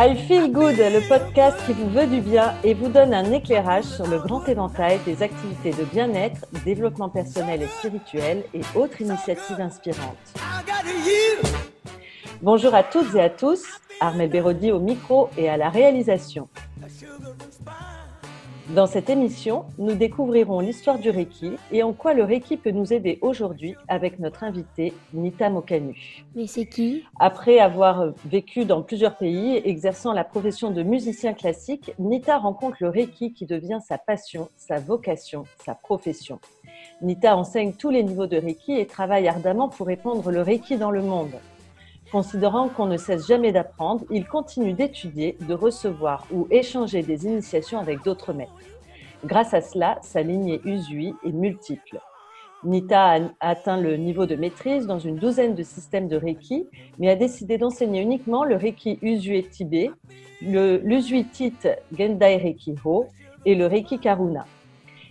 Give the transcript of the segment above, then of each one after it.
I Feel Good, le podcast qui vous veut du bien et vous donne un éclairage sur le grand éventail des activités de bien-être, développement personnel et spirituel et autres initiatives inspirantes. Bonjour à toutes et à tous, Armel Bérodi au micro et à la réalisation. Dans cette émission, nous découvrirons l'histoire du Reiki et en quoi le Reiki peut nous aider aujourd'hui avec notre invitée Nita Mokanu. Mais c'est qui? Après avoir vécu dans plusieurs pays, exerçant la profession de musicien classique, Nita rencontre le Reiki qui devient sa passion, sa vocation, sa profession. Nita enseigne tous les niveaux de Reiki et travaille ardemment pour répandre le Reiki dans le monde. Considérant qu'on ne cesse jamais d'apprendre, il continue d'étudier, de recevoir ou échanger des initiations avec d'autres maîtres. Grâce à cela, sa lignée Usui est multiple. Nita a atteint le niveau de maîtrise dans une douzaine de systèmes de Reiki, mais a décidé d'enseigner uniquement le Reiki Usui Tibet, l'Usui Tit Gendai Reiki Ho et le Reiki Karuna.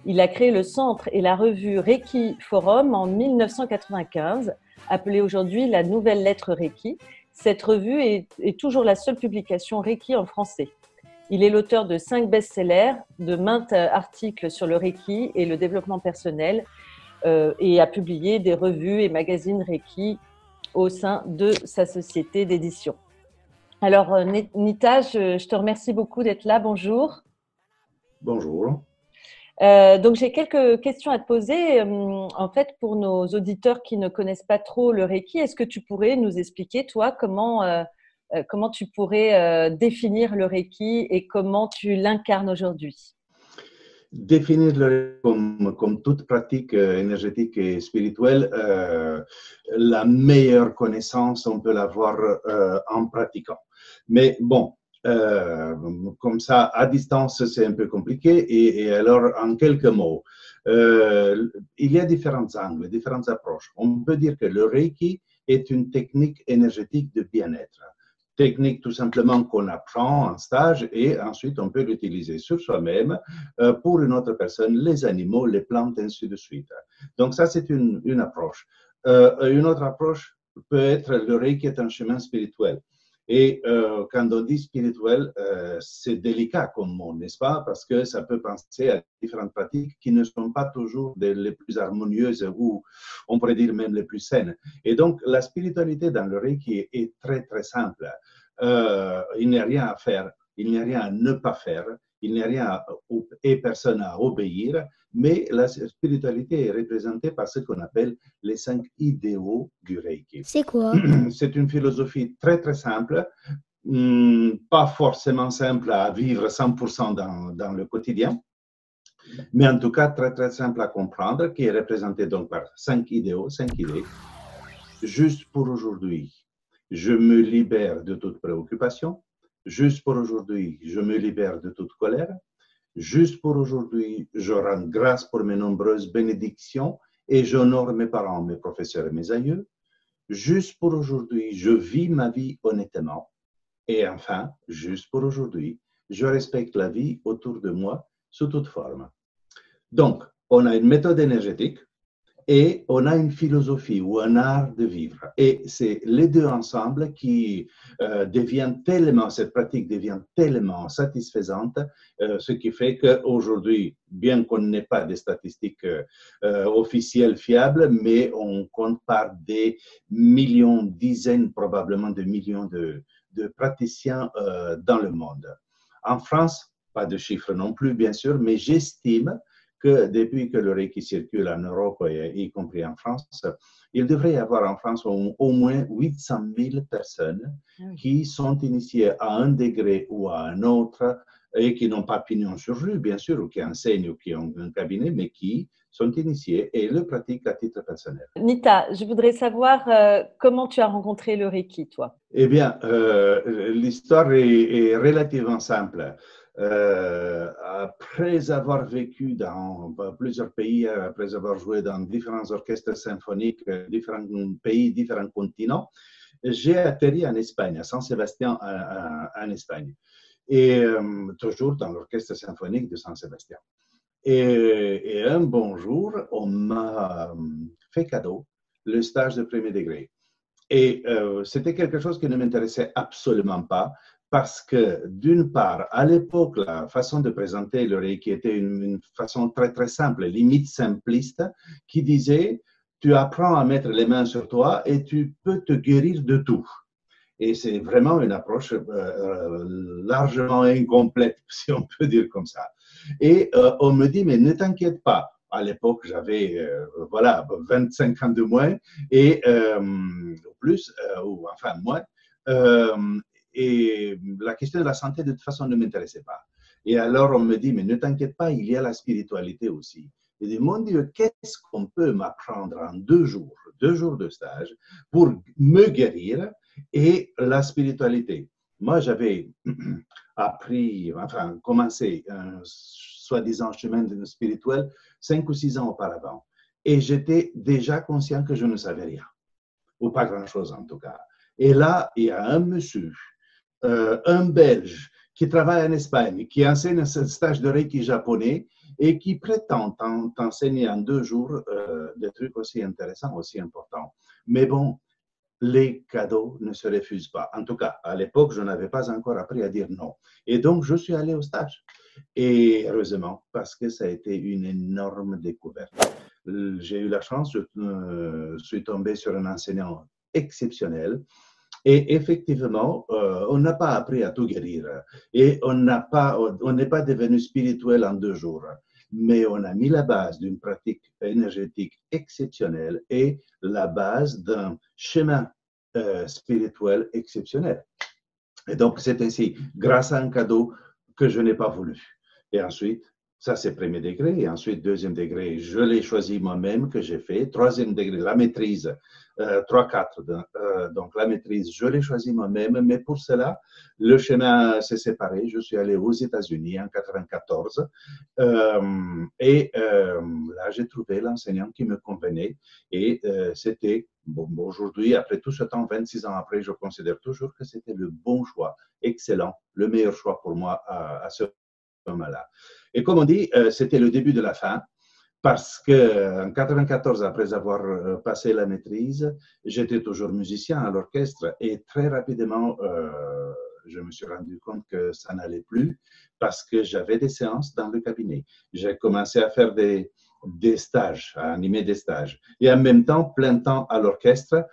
Il a créé le centre et la revue Reiki Forum en 1995 appelée aujourd'hui la Nouvelle Lettre Reiki. Cette revue est, toujours la seule publication Reiki en français. Il est l'auteur de cinq best-sellers, de maintes articles sur le Reiki et le développement personnel, euh, et a publié des revues et magazines Reiki au sein de sa société d'édition. Alors, euh, Nita, je te remercie beaucoup d'être là. Bonjour. Bonjour. Euh, donc j'ai quelques questions à te poser. Euh, en fait, pour nos auditeurs qui ne connaissent pas trop le Reiki, est-ce que tu pourrais nous expliquer, toi, comment, euh, comment tu pourrais définir le Reiki et comment tu l'incarnes aujourd'hui? Définir le comme, comme toute pratique énergétique et spirituelle, la meilleure connaissance, on peut l'avoir en pratiquant. Mais bon, euh, comme ça, à distance, c'est un peu compliqué. Et, alors, en quelques mots, euh, il y a différents angles, différentes approches. On peut dire que le Reiki est une technique énergétique de bien-être. Technique tout simplement qu'on apprend en stage et ensuite on peut l'utiliser sur soi-même, euh, pour une autre personne, les animaux, les plantes, ainsi de suite. Donc ça, c'est une, une approche. une autre approche peut être le Reiki est un chemin spirituel. Et euh, quand on dit spirituel, euh, c'est délicat comme mot, n'est-ce pas? Parce que ça peut penser à différentes pratiques qui ne sont pas toujours les plus harmonieuses ou on pourrait dire même les plus saines. Et donc, la spiritualité dans le Reiki est très, très simple. Euh, il n'y a rien à faire, il n'y a rien à ne pas faire, il n'y a rien à, et personne à obéir, mais la spiritualité est représentée par ce qu'on appelle les cinq idéaux du Reiki. C'est quoi? C'est une philosophie très très simple, hmm, pas forcément simple à vivre 100% dans, dans le quotidien, mais en tout cas très très simple à comprendre, qui est représentée donc par cinq idéaux, cinq idées. Juste pour aujourd'hui, je me libère de toute préoccupation. Juste pour aujourd'hui, je me libère de toute colère. Juste pour aujourd'hui, je rends grâce pour mes nombreuses bénédictions et j'honore mes parents, mes professeurs et mes aïeux. Juste pour aujourd'hui, je vis ma vie honnêtement. Et enfin, juste pour aujourd'hui, je respecte la vie autour de moi sous toute forme. Donc, on a une méthode énergétique et on a une philosophie ou un art de vivre. Et c'est les deux ensemble qui euh, deviennent tellement, cette pratique devient tellement satisfaisante, euh, ce qui fait qu'aujourd'hui, bien qu'on n'ait pas des statistiques euh, officielles fiables, mais on compte par des millions, dizaines probablement de millions de, de praticiens dans le monde. En France, pas de chiffres non plus, bien sûr, mais j'estime que depuis que le Reiki circule en Europe, y compris en France, il devrait y avoir en France au, moins 800 000 personnes ah qui sont initiées à un degré ou à un autre et qui n'ont pas pignon sur rue, bien sûr, ou qui enseignent ou qui ont un cabinet, mais qui sont initiés et le pratiquent à titre personnel. Nita, je voudrais savoir euh, comment tu as rencontré le Reiki, toi? Eh bien, euh, l'histoire est, est, relativement simple. Euh, après avoir vécu dans plusieurs pays, après avoir joué dans différents orchestres symphoniques, euh, différents pays, différents continents, j'ai atterri en Espagne, à San Sébastien, en Espagne, et euh, toujours dans l'orchestre symphonique de San Sébastien. Et, un bon jour, on m'a fait cadeau le stage de premier degré. Et euh, c'était quelque chose qui ne m'intéressait absolument pas parce que, d'une part, à l'époque, la façon de présenter le Reiki était une, façon très, très simple, limite simpliste, qui disait, tu apprends à mettre les mains sur toi et tu peux te guérir de tout. Et c'est vraiment une approche euh, largement incomplète, si on peut dire comme ça. Et euh, on me dit, mais ne t'inquiète pas. À l'époque, j'avais euh, voilà 25 ans de moins et plus, ou enfin moins. Et la question de la santé, de toute façon, ne m'intéressait pas. Et alors, on me dit, mais ne t'inquiète pas, il y a la spiritualité aussi. Je dis, mon Dieu, qu'est-ce qu'on peut m'apprendre en deux jours, deux jours de stage, pour me guérir et la spiritualité? Moi, j'avais appris, enfin, commencé un soi-disant chemin spirituel cinq ou six ans auparavant. Et j'étais déjà conscient que je ne savais rien, ou pas grand-chose en tout cas. Et là, il y a un monsieur, euh, un Belge, qui travaille en Espagne, qui enseigne un stage de Reiki japonais et qui prétend t'enseigner en deux jours euh, des trucs aussi intéressants, aussi importants. Mais bon, les cadeaux ne se refusent pas. En tout cas, à l'époque, je n'avais pas encore appris à dire non. Et donc, je suis allé au stage. Et heureusement, parce que ça a été une énorme découverte. J'ai eu la chance, je euh, suis tombé sur un enseignant exceptionnel. Et effectivement, euh, on n'a pas appris à tout guérir. Et on n'a pas, n'est pas devenu spirituel en deux jours. Mais on a mis la base d'une pratique énergétique exceptionnelle et la base d'un chemin euh, spirituel exceptionnel. Et donc, c'est ainsi, grâce à un cadeau que je n'ai pas voulu. Et ensuite, ça, c'est premier degré. Et ensuite, deuxième degré, je l'ai choisi moi-même, que j'ai fait. Troisième degré, la maîtrise, euh, 3-4. Euh, donc, la maîtrise, je l'ai choisi moi-même. Mais pour cela, le chemin s'est séparé. Je suis allé aux États-Unis en 94. Euh, et euh, là, j'ai trouvé l'enseignant qui me convenait. Et c'était, bon, aujourd'hui, après tout ce temps, 26 ans après, je considère toujours que c'était le bon choix, excellent, le meilleur choix pour moi à, à ce Et comme on dit, euh, c'était le début de la fin, parce que en 94, après avoir euh, passé la maîtrise, j'étais toujours musicien à l'orchestre et très rapidement, euh, je me suis rendu compte que ça n'allait plus parce que j'avais des séances dans le cabinet. J'ai commencé à faire des, des stages, à animer des stages. Et en même temps, plein temps à l'orchestre,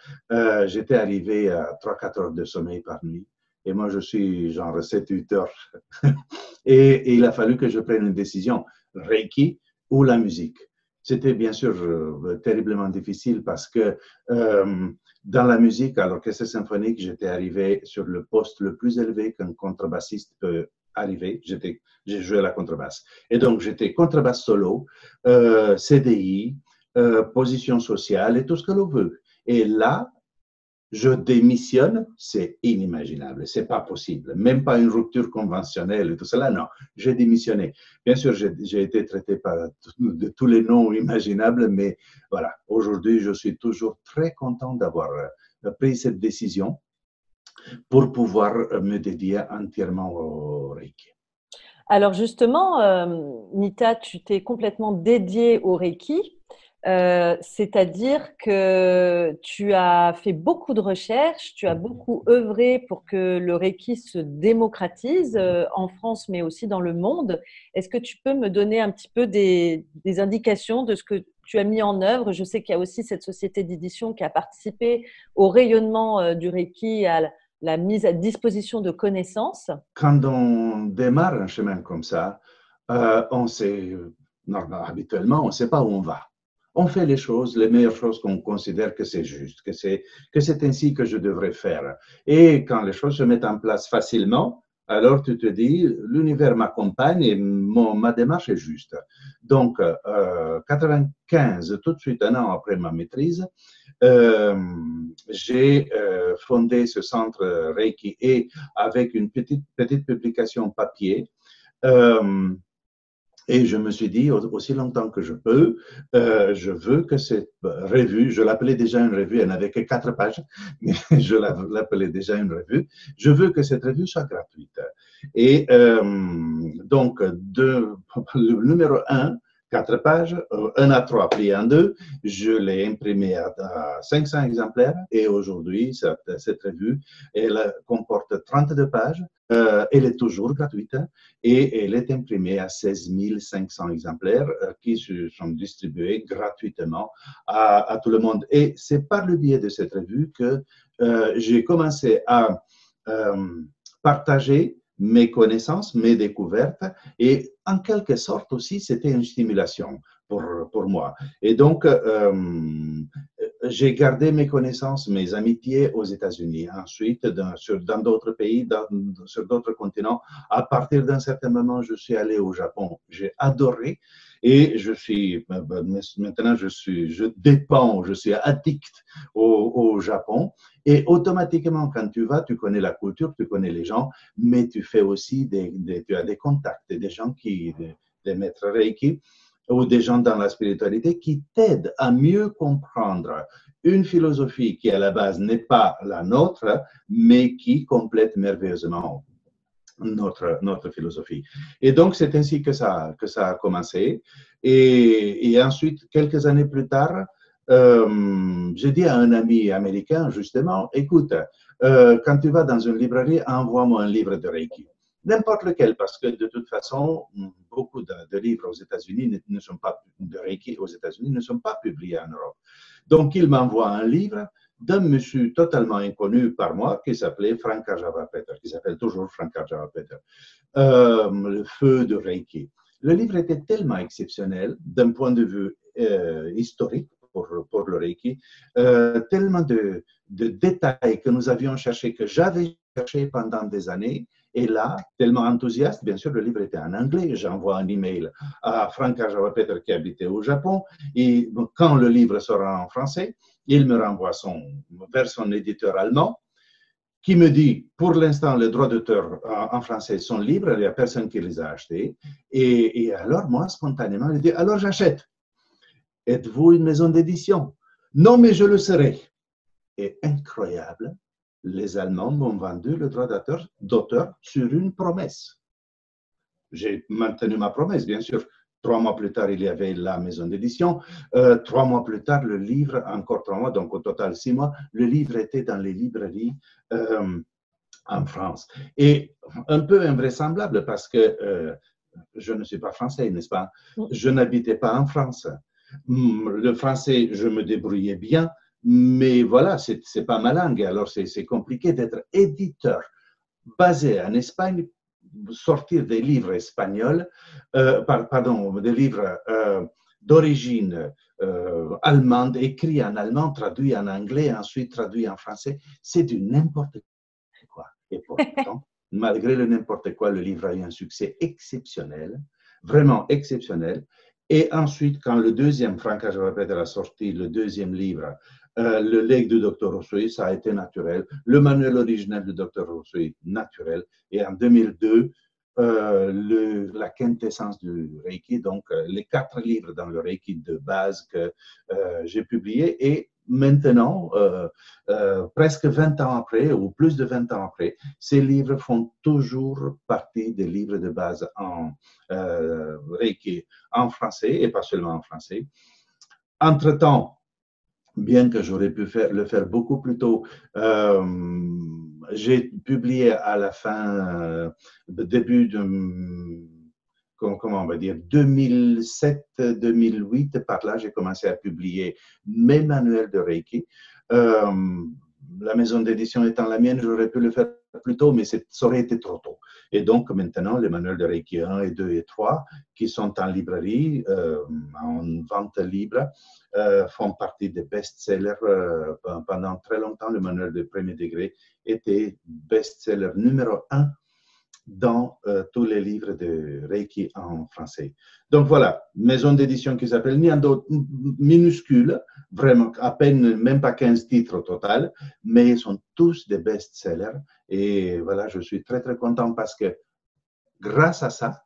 j'étais arrivé à 3-4 heures de sommeil par nuit. Et moi, je suis genre 7-8 heures. et, il a fallu que je prenne une décision, Reiki ou la musique. C'était bien sûr euh, terriblement difficile parce que euh, dans la musique, à l'orchestre symphonique, j'étais arrivé sur le poste le plus élevé qu'un contrebassiste peut arriver. J'étais, j'ai joué la contrebasse. Et donc, j'étais contrebasse solo, euh, CDI, euh, position sociale et tout ce que l'on veut. Et là, je démissionne, c'est inimaginable, c'est pas possible, même pas une rupture conventionnelle et tout cela, non, j'ai démissionné. Bien sûr, j'ai été traité par tous les noms imaginables, mais voilà, aujourd'hui, je suis toujours très content d'avoir euh, pris cette décision pour pouvoir euh, me dédier entièrement au Reiki. Alors justement, euh, Nita, tu t'es complètement dédiée au Reiki. Euh, c'est-à-dire que tu as fait beaucoup de recherches, tu as beaucoup œuvré pour que le Reiki se démocratise euh, en France, mais aussi dans le monde. Est-ce que tu peux me donner un petit peu des, indications de ce que tu as mis en œuvre? Je sais qu'il y a aussi cette société d'édition qui a participé au rayonnement euh, du Reiki, à la mise à disposition de connaissances. Quand on démarre un chemin comme ça, on sait, habituellement, on ne sait pas où on va on fait les choses, les meilleures choses qu'on considère que c'est juste, que c'est, que c'est ainsi que je devrais faire. Et quand les choses se mettent en place facilement, alors tu te dis, l'univers m'accompagne et mon, ma démarche est juste. Donc, euh, 95, tout de suite un an après ma maîtrise, euh, j'ai euh, fondé ce centre Reiki et avec une petite, petite publication papier, euh, et je me suis dit, aussi longtemps que je peux, euh, je veux que cette revue, je l'appelais déjà une revue, elle n'avait que quatre pages, mais je l'appelais déjà une revue, je veux que cette revue soit gratuite. Et euh, donc, de, le numéro un, quatre pages, euh, un à trois plié en deux. Je l'ai imprimé à, 500 exemplaires et aujourd'hui, cette, revue, elle comporte 32 pages. Euh, elle est toujours gratuite et elle est imprimée à 16 500 exemplaires euh, qui sont distribués gratuitement à, tout le monde. Et c'est par le biais de cette revue que j'ai commencé à partager mes connaissances, mes découvertes, et en quelque sorte aussi, c'était une stimulation pour, pour moi. Et donc, euh, j'ai gardé mes connaissances, mes amitiés aux États-Unis. Ensuite, dans, d'autres pays, sur d'autres continents, à partir d'un certain moment, je suis allé au Japon. J'ai adoré et je suis, maintenant, je suis, je dépends, je suis addict au, au Japon. Et automatiquement, quand tu vas, tu connais la culture, tu connais les gens, mais tu fais aussi des, tu as des contacts, des gens qui, des, des maîtres Reiki ou des gens dans la spiritualité qui t'aident à mieux comprendre une philosophie qui à la base n'est pas la nôtre, mais qui complète merveilleusement notre, notre philosophie. Et donc, c'est ainsi que ça, que ça a commencé. Et, ensuite, quelques années plus tard, euh, j'ai dit à un ami américain, justement, écoute, euh, quand tu vas dans une librairie, envoie-moi un livre de Reiki. N'importe lequel, parce que de toute façon, beaucoup de, livres aux États-Unis ne, sont pas, de Reiki aux États-Unis ne sont pas publiés en Europe. Donc, il m'envoie un livre d'un monsieur totalement inconnu par moi qui s'appelait Frank Ajava Peter, qui s'appelle toujours Frank Ajava Peter, euh, Le feu de Reiki. Le livre était tellement exceptionnel d'un point de vue euh, historique pour, pour, le Reiki, euh, tellement de, de, détails que nous avions cherché, que j'avais cherché pendant des années. Et là, tellement enthousiaste, bien sûr, le livre était en anglais. J'envoie un email à Ajava Peter qui habitait au Japon. Et quand le livre sera en français, il me renvoie vers son éditeur allemand qui me dit, pour l'instant, les droits d'auteur en français sont libres, il n'y a personne qui les a achetés. Et, et alors, moi, spontanément, je dis, alors j'achète. Êtes-vous une maison d'édition? Non, mais je le serai. Et incroyable, les Allemands m'ont vendu le droit d'auteur sur une promesse. J'ai maintenu ma promesse, bien sûr. Trois mois plus tard, il y avait la maison d'édition. Euh, trois mois plus tard, le livre, encore trois mois, donc au total six mois, le livre était dans les librairies euh, en France. Et un peu invraisemblable parce que euh, je ne suis pas français, n'est-ce pas? Je n'habitais pas en France. Hmm, le français, je me débrouillais bien, mais voilà, c'est pas ma langue. Alors c'est compliqué d'être éditeur basé en Espagne sortir des livres espagnols, euh, pardon, des livres euh, d'origine euh, allemande, écrits en allemand, traduits en anglais, ensuite traduits en français, c'est du n'importe quoi. Et pourtant, malgré le n'importe quoi, le livre a eu un succès exceptionnel, vraiment exceptionnel. Et ensuite, quand le deuxième, Franck, je répète, a sorti le deuxième livre, euh, le legs du docteur Rousseau, ça a été naturel. Le manuel originel du docteur Rousseau, naturel. Et en 2002, euh, la quintessence du Reiki, donc euh, les quatre livres dans le Reiki de base que j'ai publiés. Et maintenant, presque 20 ans après, ou plus de 20 ans après, ces livres font toujours partie des livres de base en Reiki en français, et pas seulement en français. Entre-temps, bien que j'aurais pu faire, le faire beaucoup plus tôt. Euh, j'ai publié à la fin, euh, début de, comment on va dire, 2007-2008, par là, j'ai commencé à publier mes manuels de Reiki. Euh, la maison d'édition étant la mienne, j'aurais pu le faire plus tôt, mais ça aurait été trop tôt. Et donc, maintenant, les manuels de Reiki 1 et 2 et 3, qui sont en librairie, euh, en vente libre, euh, font partie des best-sellers. Euh, pendant très longtemps, le manuel de premier degré était best-seller numéro 1 dans euh, tous les livres de Reiki en français. Donc voilà, maison d'édition qui s'appelle Niando, minuscule, vraiment à peine, même pas 15 titres au total, mais ils sont tous des best-sellers. Et voilà, je suis très très content parce que grâce à ça,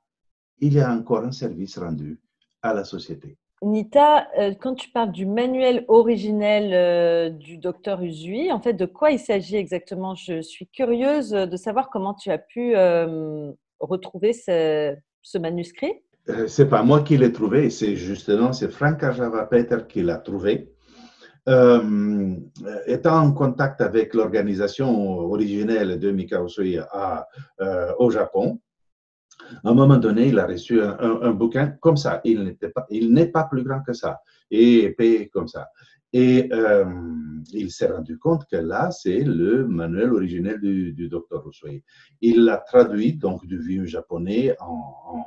il y a encore un service rendu à la société. Nita, euh, quand tu parles du manuel originel euh, du docteur Usui, en fait, de quoi il s'agit exactement? Je suis curieuse de savoir comment tu as pu euh, retrouver ce, manuscrit. c'est pas moi qui l'ai trouvé, c'est justement c'est Frank Ajava Peter qui l'a trouvé. Étant en contact avec l'organisation originelle de Mikao Sui euh, au Japon, un moment donné, il a reçu un, bouquin comme ça. Il n'est pas, il pas plus grand que ça et épais comme ça. Et euh, il s'est rendu compte que là, c'est le manuel originel du, du docteur Rousseau. Il l'a traduit donc du vieux japonais en,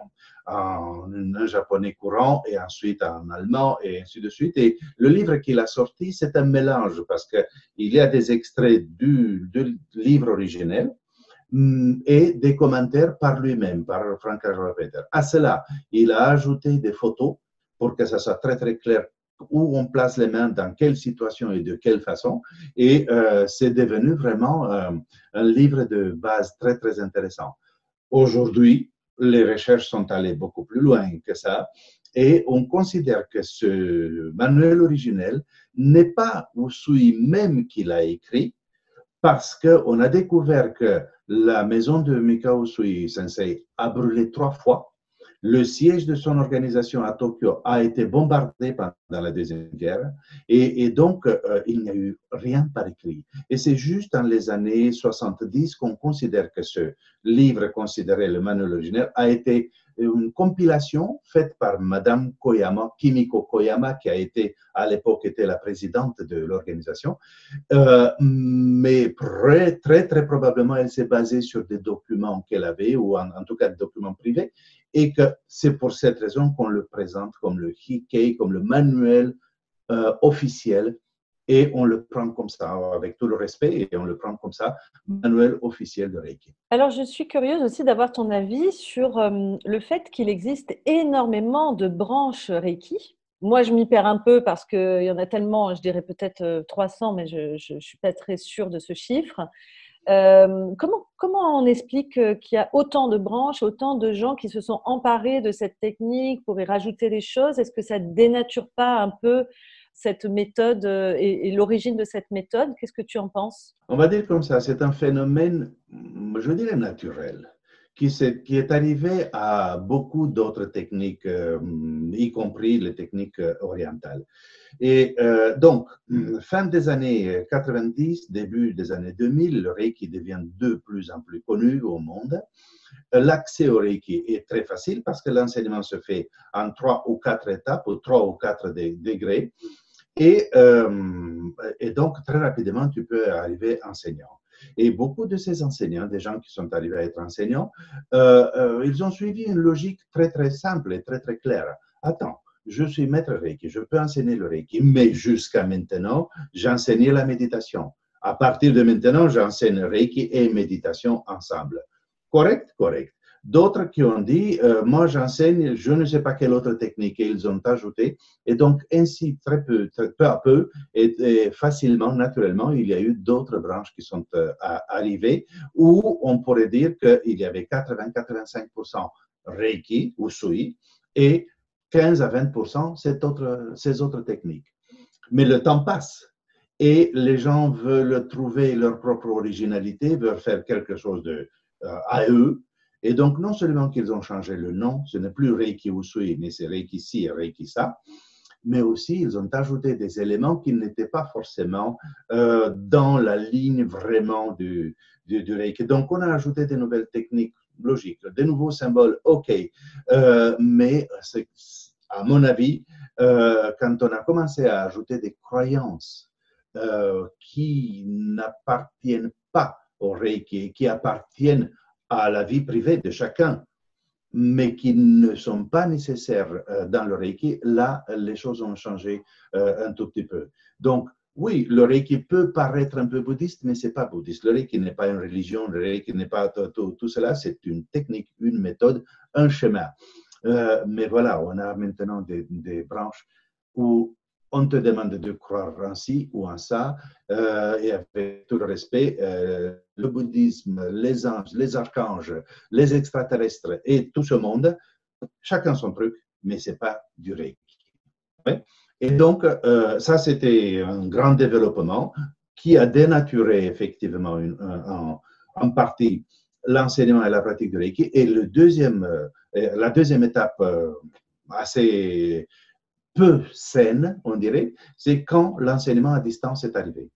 en, un japonais courant et ensuite en allemand et ainsi de suite. Et le livre qu'il a sorti, c'est un mélange parce qu'il y a des extraits du, du livre originel et des commentaires par lui-même, par Frank Peter. À cela, il a ajouté des photos pour que ça soit très très clair où on place les mains, dans quelle situation et de quelle façon. Et euh, c'est devenu vraiment euh, un livre de base très, très intéressant. Aujourd'hui, les recherches sont allées beaucoup plus loin que ça. Et on considère que ce manuel originel n'est pas Usui même qui l'a écrit, parce qu'on a découvert que la maison de Mikao Usui Sensei a brûlé trois fois le siège de son organisation à Tokyo a été bombardé pendant la Deuxième Guerre et, donc euh, il n'y a eu rien par écrit. Et c'est juste dans les années 70 qu'on considère que ce livre considéré le manuel originaire a été une compilation faite par Madame Koyama, Kimiko Koyama, qui a été à l'époque était la présidente de l'organisation, euh, mais très, très probablement elle s'est basée sur des documents qu'elle avait ou en, tout cas des documents privés et que c'est pour cette raison qu'on le présente comme le Hikei, comme le manuel euh, officiel, et on le prend comme ça, avec tout le respect, et on le prend comme ça, manuel officiel de Reiki. Alors, je suis curieuse aussi d'avoir ton avis sur euh, le fait qu'il existe énormément de branches Reiki. Moi, je m'y perds un peu parce qu'il y en a tellement, je dirais peut-être 300, euh, mais je ne suis pas très sûre de ce chiffre. Euh, comment, comment on explique qu'il y a autant de branches, autant de gens qui se sont emparés de cette technique pour y rajouter des choses? Est-ce que ça dénature pas un peu cette méthode euh, et, l'origine de cette méthode Qu'est-ce que tu en penses? On va dire comme ça, c'est un phénomène, je dirais, naturel. Qui est, arrivé à beaucoup d'autres techniques, y compris les techniques orientales. Et euh, donc, fin des années 90, début des années 2000, le Reiki devient de plus en plus connu au monde. L'accès au Reiki est très facile parce que l'enseignement se fait en trois ou quatre étapes, ou trois ou quatre degrés. Euh, et donc, très rapidement, tu peux arriver enseignant. Et beaucoup de ces enseignants, des gens qui sont arrivés à être enseignants, euh, euh ils ont suivi une logique très, très simple et très, très claire. Attends, je suis maître Reiki, je peux enseigner le Reiki, mais jusqu'à maintenant, j'enseignais la méditation. À partir de maintenant, j'enseigne Reiki et méditation ensemble. Correct? Correct. D'autres qui ont dit, euh, moi j'enseigne, je ne sais pas quelle autre technique, et ils ont ajouté. Et donc, ainsi, très peu, peu à peu, et, facilement, naturellement, il y a eu d'autres branches qui sont euh, arrivées, où on pourrait dire qu'il y avait 80-85% Reiki ou Sui, et 15 à 20 cette autre, ces autres techniques. Mais le temps passe et les gens veulent trouver leur propre originalité, veulent faire quelque chose de, euh, à eux. Et donc, non seulement qu'ils ont changé le nom, ce n'est plus Reiki Usui, mais c'est Reiki ci et Reiki ça, mais aussi ils ont ajouté des éléments qui n'étaient pas forcément euh, dans la ligne vraiment du, Reiki. Donc, on a ajouté des nouvelles techniques logiques, des nouveaux symboles, OK, euh, mais à mon avis, euh, quand on a commencé à ajouter des croyances qui n'appartiennent pas au Reiki, qui appartiennent à la vie privée de chacun, mais qui ne sont pas nécessaires euh, dans le Reiki, là, les choses ont changé un tout petit peu. Donc, oui, le Reiki peut paraître un peu bouddhiste, mais c'est pas bouddhiste. Le Reiki n'est pas une religion, le Reiki n'est pas tout, tout cela, c'est une technique, une méthode, un chemin. Euh, mais voilà, on a maintenant des, branches où on te demande de croire en ci ou en ça, euh, et avec tout le respect, euh, le bouddhisme, les anges, les archanges, les extraterrestres et tout ce monde, chacun son truc, mais c'est pas du Reiki. Et donc, ça, c'était un grand développement qui a dénaturé effectivement en, partie l'enseignement et la pratique du Reiki. Et la deuxième étape assez peu saine, on dirait, c'est quand l'enseignement à distance est arrivé.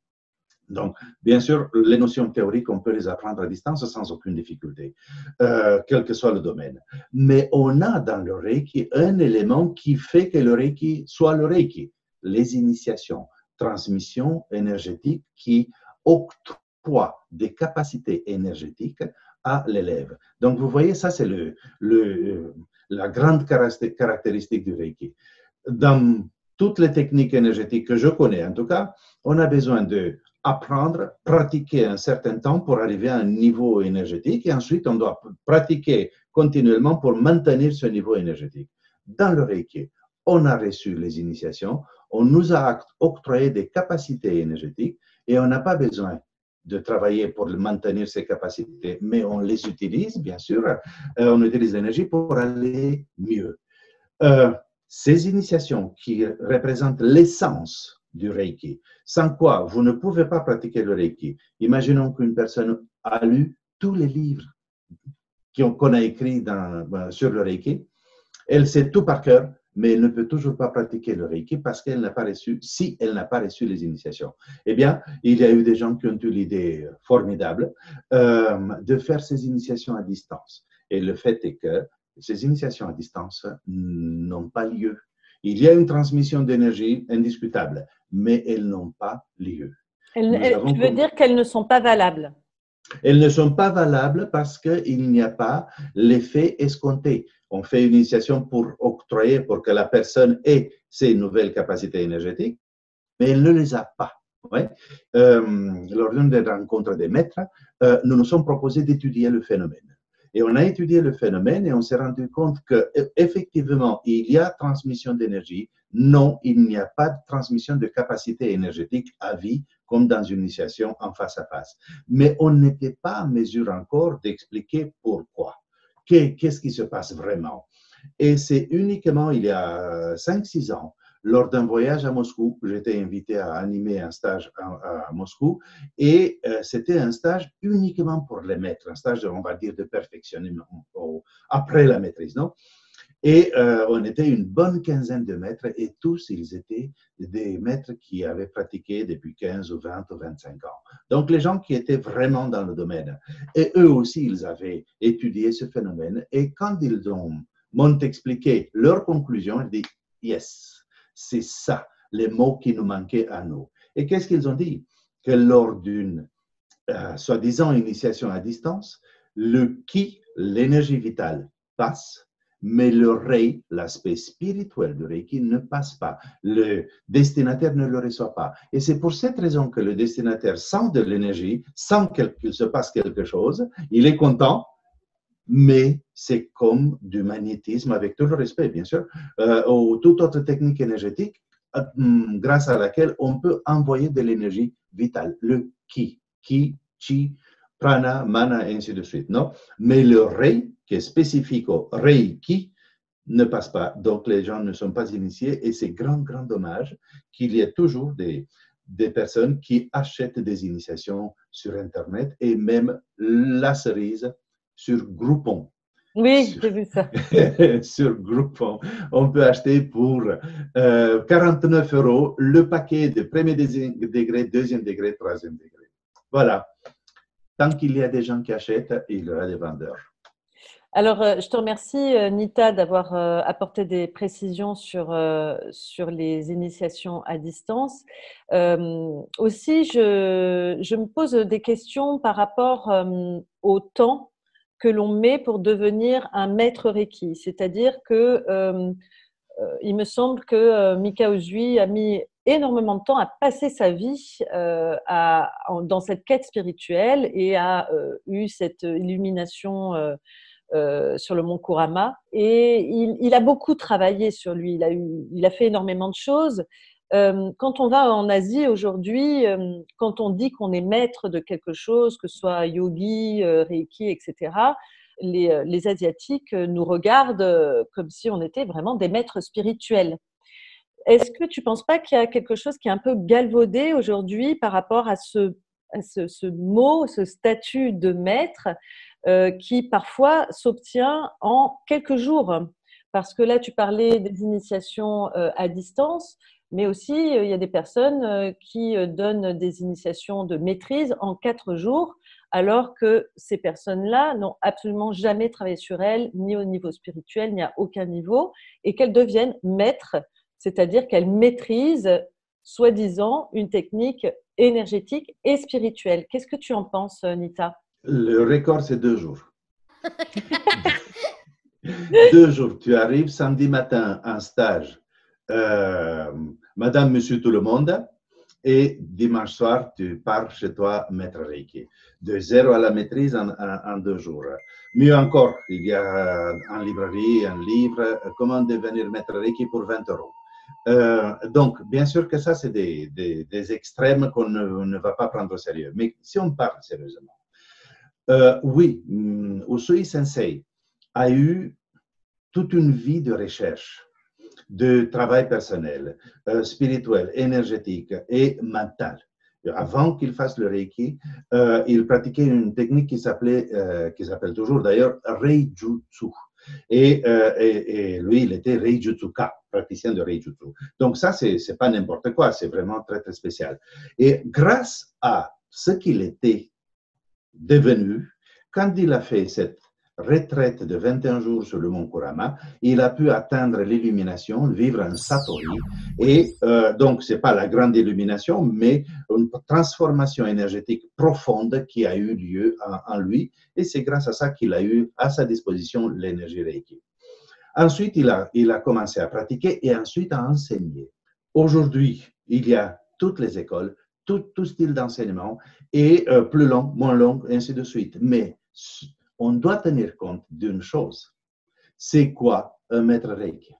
Donc, bien sûr, les notions théoriques, on peut les apprendre à distance sans aucune difficulté, euh, quel que soit le domaine. Mais on a dans le Reiki un élément qui fait que le Reiki soit le Reiki, les initiations, transmission énergétique qui octroie des capacités énergétiques à l'élève. Donc, vous voyez, ça, c'est le, le, la grande caractéristique du Reiki. Dans toutes les techniques énergétiques que je connais, en tout cas, on a besoin de apprendre, pratiquer un certain temps pour arriver à un niveau énergétique et ensuite on doit pratiquer continuellement pour maintenir ce niveau énergétique. Dans le Reiki, on a reçu les initiations, on nous a octroyé des capacités énergétiques et on n'a pas besoin de travailler pour maintenir ces capacités, mais on les utilise, bien sûr, euh, on utilise l'énergie pour aller mieux. Euh, ces initiations qui représentent l'essence du Reiki, sans quoi vous ne pouvez pas pratiquer le Reiki. Imaginons qu'une personne a lu tous les livres qu'on a écrits dans, sur le Reiki. Elle sait tout par cœur, mais elle ne peut toujours pas pratiquer le Reiki parce qu'elle n'a pas reçu, si elle n'a pas reçu les initiations. Eh bien, il y a eu des gens qui ont eu l'idée formidable euh, de faire ces initiations à distance. Et le fait est que ces initiations à distance n'ont pas lieu. Il y a une transmission d'énergie indiscutable, mais elles n'ont pas lieu. Elles, tu veux dire qu'elles ne sont pas valables? Elles ne sont pas valables parce qu'il n'y a pas l'effet escompté. On fait une initiation pour octroyer, pour que la personne ait ces nouvelles capacités énergétiques, mais elle ne les a pas. Ouais. Euh, lors d'une des rencontres des maîtres, euh, nous nous sommes proposés d'étudier le phénomène. Et on a étudié le phénomène et on s'est rendu compte qu'effectivement, il y a transmission d'énergie. Non, il n'y a pas de transmission de capacité énergétique à vie comme dans une initiation en face à face. Mais on n'était pas en mesure encore d'expliquer pourquoi. Qu'est-ce qui se passe vraiment? Et c'est uniquement il y a 5-6 ans lors d'un voyage à Moscou. J'étais invité à animer un stage à, Moscou et euh, c'était un stage uniquement pour les maîtres, un stage, on va dire, de perfectionnement après la maîtrise, non? Et euh, on était une bonne quinzaine de maîtres et tous, ils étaient des maîtres qui avaient pratiqué depuis 15 ou 20 ou 25 ans. Donc, les gens qui étaient vraiment dans le domaine. Et eux aussi, ils avaient étudié ce phénomène. Et quand ils m'ont expliqué leur conclusion, ils disent, yes, c'est ça, les mots qui nous manquaient à nous. Et qu'est-ce qu'ils ont dit? Que lors d'une euh, soi-disant initiation à distance, le qui, l'énergie vitale, passe, mais le rei, l'aspect spirituel du Reiki, ne passe pas. Le destinataire ne le reçoit pas. Et c'est pour cette raison que le destinataire sent de l'énergie, sent qu'il se passe quelque chose, il est content, mais c'est comme du magnétisme, avec tout le respect, bien sûr, euh, ou toute autre technique énergétique, euh, hmm, grâce à laquelle on peut envoyer de l'énergie vitale, le ki, ki, chi, prana, mana, et ainsi de suite. Non? Mais le rei, qui est spécifique au reiki, ne passe pas. Donc, les gens ne sont pas initiés et c'est grand, grand dommage qu'il y ait toujours des, des personnes qui achètent des initiations sur Internet et même la cerise, sur Groupon. Oui, j'ai vu ça. sur Groupon, on peut acheter pour 49 euh, euros le paquet de premier degré, deuxième degré, troisième degré. Voilà. Tant qu'il y a des gens qui achètent, il y aura des vendeurs. Alors, euh, je te remercie, euh, Nita, d'avoir apporté des précisions sur, sur les initiations à distance. aussi, je, je, me pose des questions par rapport au temps que l'on met pour devenir un maître Reiki. C'est-à-dire que euh, euh, il me semble que euh, Mika Ozui a mis énormément de temps à passer sa vie dans cette quête spirituelle et a eu cette illumination sur le mont Kurama. Et il, a beaucoup travaillé sur lui. Il a fait énormément de choses. Euh, quand on va en Asie aujourd'hui, euh, quand on dit qu'on est maître de quelque chose, que ce soit yogi, euh, reiki, etc., les, Asiatiques nous regardent comme si on était vraiment des maîtres spirituels. Est-ce que tu ne penses pas qu'il y a quelque chose qui est un peu galvaudé aujourd'hui par rapport à ce, ce, mot, ce statut de maître qui parfois s'obtient en quelques jours? Parce que là, tu parlais des initiations à distance, mais aussi il y a des personnes qui donnent des initiations de maîtrise en quatre jours alors que ces personnes-là n'ont absolument jamais travaillé sur elles, ni au niveau spirituel, ni à aucun niveau, et qu'elles deviennent maîtres, c'est-à-dire qu'elles maîtrisent, soi-disant, une technique énergétique et spirituelle. Qu'est-ce que tu en penses, Nita? Le record, c'est deux jours. deux jours. Tu arrives samedi matin en stage, euh, Madame, Monsieur, tout le monde, et dimanche soir, tu pars chez toi mettre Reiki. De zéro à la maîtrise en, deux jours. Mieux encore, il y a en librairie un livre, Comment devenir maître Reiki pour 20 euros. Euh, donc, bien sûr que ça, c'est des, des, extrêmes qu'on ne, va pas prendre au sérieux. Mais si on parle sérieusement, euh, oui, mm, Usui Sensei a eu toute une vie de recherche de travail personnel, euh, spirituel, énergétique et mental. Avant qu'il fasse le Reiki, euh, il pratiquait une technique qui s'appelait, euh, qui s'appelle toujours d'ailleurs Reijutsu. Et, lui, il était Reijutsuka, praticien de Reijutsu. Donc ça, c'est n'est pas n'importe quoi, c'est vraiment très, très spécial. Et grâce à ce qu'il était devenu, quand il a fait cette retraite de 21 jours sur le mont Kurama, il a pu atteindre l'illumination, vivre un satori. Et euh, donc, ce n'est pas la grande illumination, mais une transformation énergétique profonde qui a eu lieu en, lui. Et c'est grâce à ça qu'il a eu à sa disposition l'énergie Reiki. Ensuite, il a, il a commencé à pratiquer et ensuite à enseigner. Aujourd'hui, il y a toutes les écoles, tout, style d'enseignement, et euh, plus long, moins long, ainsi de suite. Mais on doit tenir compte d'une chose. C'est quoi un maître Reiki?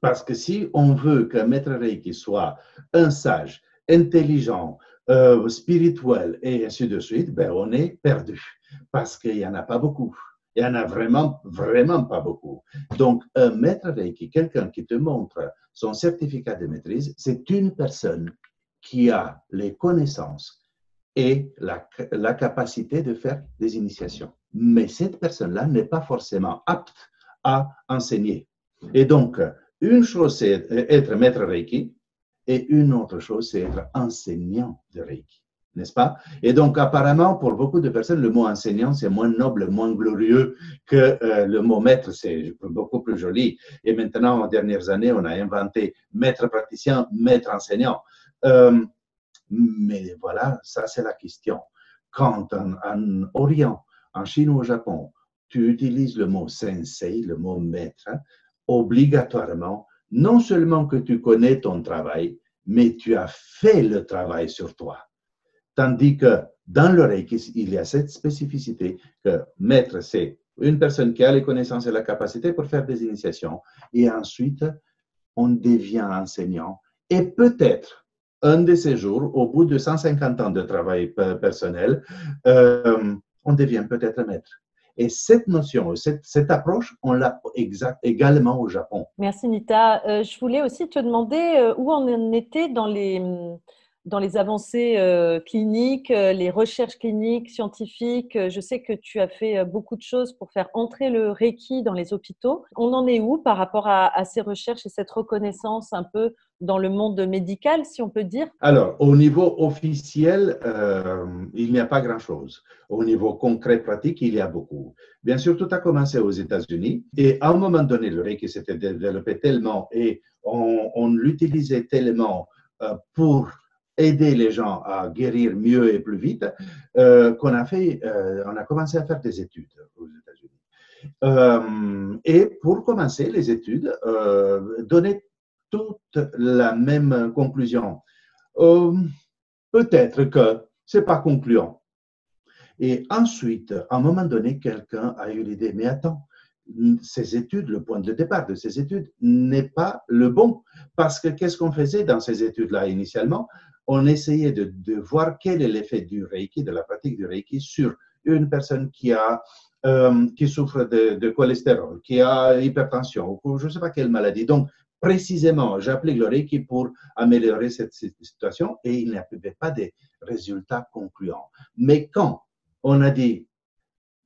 Parce que si on veut qu'un maître Reiki soit un sage, intelligent, euh, spirituel et ainsi de suite, ben on est perdu. Parce qu'il n'y en a pas beaucoup. Il n'y en a vraiment, vraiment pas beaucoup. Donc, un maître Reiki, quelqu'un qui te montre son certificat de maîtrise, c'est une personne qui a les connaissances et la, la capacité de faire des initiations. Mais cette personne-là n'est pas forcément apte à enseigner. Et donc, une chose, c'est être maître Reiki, et une autre chose, c'est être enseignant de Reiki, n'est-ce pas? Et donc, apparemment, pour beaucoup de personnes, le mot enseignant, c'est moins noble, moins glorieux que euh, le mot maître, c'est beaucoup plus joli. Et maintenant, en dernières années, on a inventé maître praticien, maître enseignant. Euh, mais voilà, ça c'est la question. Quand en, Orient, en Chine ou au Japon, tu utilises le mot sensei, le mot maître, obligatoirement, non seulement que tu connais ton travail, mais tu as fait le travail sur toi. Tandis que dans le Reiki, il y a cette spécificité que maître, c'est une personne qui a les connaissances et la capacité pour faire des initiations. Et ensuite, on devient enseignant. Et peut-être, un de ces jours, au bout de 150 ans de travail personnel, euh, on devient peut-être maître. Et cette notion, cette, approche, on l'a également au Japon. Merci Nita. Euh, je voulais aussi te demander euh, où on en était dans les, dans les avancées euh, cliniques, euh, les recherches cliniques, scientifiques. Euh, je sais que tu as fait beaucoup de choses pour faire entrer le Reiki dans les hôpitaux. On en est où par rapport à, ces recherches et cette reconnaissance un peu dans le monde médical, si on peut dire? Alors, au niveau officiel, il n'y a pas grand-chose. Au niveau concret, pratique, il y a beaucoup. Bien sûr, tout a commencé aux États-Unis et à un moment donné, le Reiki s'était développé tellement et on, on l'utilisait tellement pour aider les gens à guérir mieux et plus vite, euh, qu'on a fait, euh, on a commencé à faire des études aux États-Unis. Euh, et pour commencer les études, donner toute la même conclusion. Peut-être que c'est pas concluant. Et ensuite, à un moment donné, quelqu'un a eu l'idée, mais attends, ces études, le point de départ de ces études n'est pas le bon. Parce que qu'est-ce qu'on faisait dans ces études-là initialement? On essayait de, voir quel est l'effet du Reiki, de la pratique du Reiki sur une personne qui a euh, qui souffre de, cholestérol, qui a hypertension, ou je ne sais pas quelle maladie. Donc, précisément, j'applique le Reiki pour améliorer cette situation et il n'y avait pas de résultats concluants. Mais quand on a dit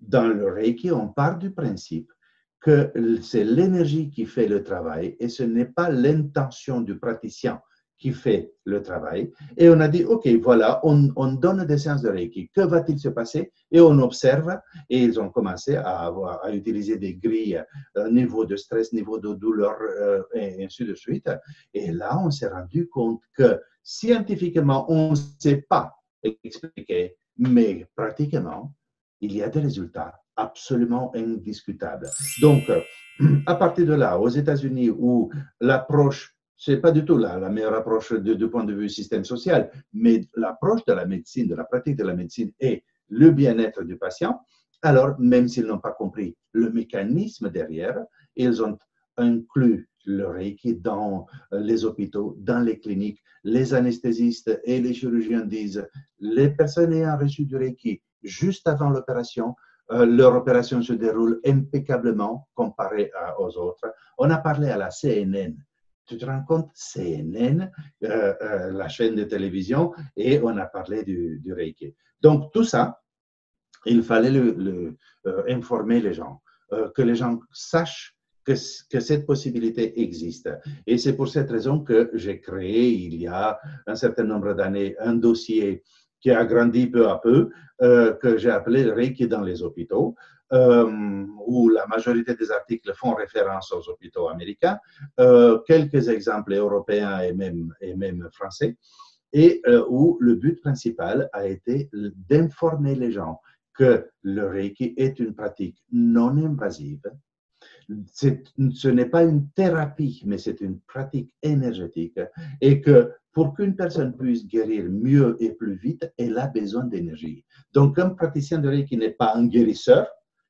dans le Reiki, on part du principe que c'est l'énergie qui fait le travail et ce n'est pas l'intention du praticien qui fait le travail. Et on a dit, OK, voilà, on, on donne des séances de Reiki. Que va-t-il se passer? Et on observe. Et ils ont commencé à, avoir, à utiliser des grilles, euh, niveau de stress, niveau de douleur, euh, et ainsi de suite. Et là, on s'est rendu compte que scientifiquement, on ne sait pas expliquer, mais pratiquement, il y a des résultats absolument indiscutables. Donc, à partir de là, aux États-Unis, où l'approche c'est pas du tout la, meilleure approche du point de vue système social, mais l'approche de la médecine, de la pratique de la médecine est le bien-être du patient. Alors, même s'ils n'ont pas compris le mécanisme derrière, ils ont inclus le Reiki dans les hôpitaux, dans les cliniques. Les anesthésistes et les chirurgiens disent, les personnes ayant reçu du Reiki juste avant l'opération, euh, leur opération se déroule impeccablement comparée aux autres. On a parlé à la CNN tu te rends compte, CNN, euh, euh, la chaîne de télévision, et on a parlé du, du Reiki. Donc, tout ça, il fallait euh, informer les gens, que les gens sachent que, que, cette possibilité existe. Et c'est pour cette raison que j'ai créé, il y a un certain nombre d'années, un dossier qui a grandi peu à peu, que j'ai appelé Reiki dans les hôpitaux, euh, où la majorité des articles font référence aux hôpitaux américains, euh, quelques exemples européens et même, et même français, et euh, où le but principal a été d'informer les gens que le Reiki est une pratique non invasive. Ce n'est pas une thérapie, mais c'est une pratique énergétique et que pour qu'une personne puisse guérir mieux et plus vite, elle a besoin d'énergie. Donc, un praticien de Reiki n'est pas un guérisseur,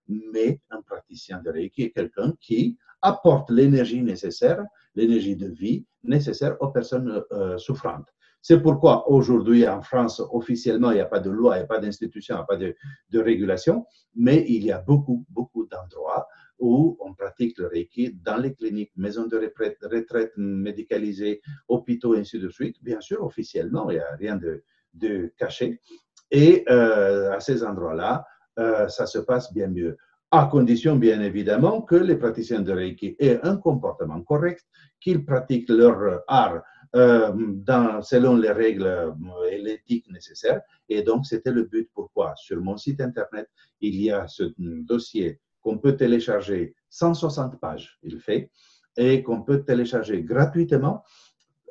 mais un praticien de Reiki est quelqu'un qui apporte l'énergie nécessaire, l'énergie de vie nécessaire aux personnes euh, souffrantes. C'est pourquoi aujourd'hui en France, officiellement, il n'y a pas de loi, il n'y a pas d'institution, il n'y a pas de, de, régulation, mais il y a beaucoup, beaucoup d'endroits où on pratique le Reiki dans les cliniques, maisons de retraite, retraite médicalisées, hôpitaux, ainsi de suite. Bien sûr, officiellement, il n'y a rien de, caché. Et euh, à ces endroits-là, euh, ça se passe bien mieux. À condition, bien évidemment, que les praticiens de Reiki aient un comportement correct, qu'ils pratiquent leur art euh, dans, selon les règles et l'éthique nécessaires. Et donc, c'était le but. Pourquoi? Sur mon site Internet, il y a ce dossier qu'on peut télécharger 160 pages, il fait, et qu'on peut télécharger gratuitement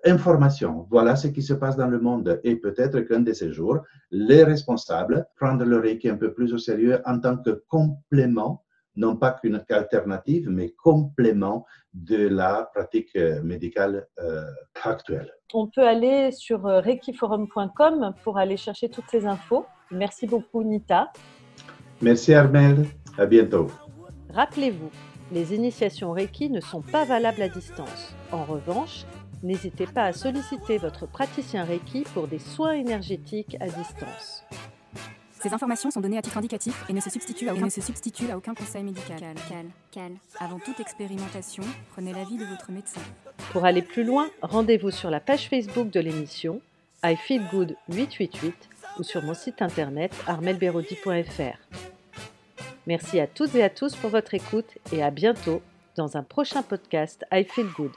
information. Voilà ce qui se passe dans le monde. Et peut-être qu'un de ces jours, les responsables prendre le Reiki un peu plus au sérieux en tant que complément, non pas qu'une alternative, mais complément de la pratique euh, médicale euh, actuelle. On peut aller sur euh, reikiforum.com pour aller chercher toutes ces infos. Merci beaucoup, Nita. Merci, Armel. À bientôt. Rappelez-vous, les initiations Reiki ne sont pas valables à distance. En revanche, n'hésitez pas à solliciter votre praticien Reiki pour des soins énergétiques à distance. Ces informations sont données à titre indicatif et ne se substituent à aucun, se substituent à aucun conseil médical. Cal, cal, cal. Avant toute expérimentation, prenez l'avis de votre médecin. Pour aller plus loin, rendez-vous sur la page Facebook de l'émission I Feel Good 888 ou sur mon site internet armelberodi.fr. Merci à toutes et à tous pour votre écoute et à bientôt dans un prochain podcast I Feel Good.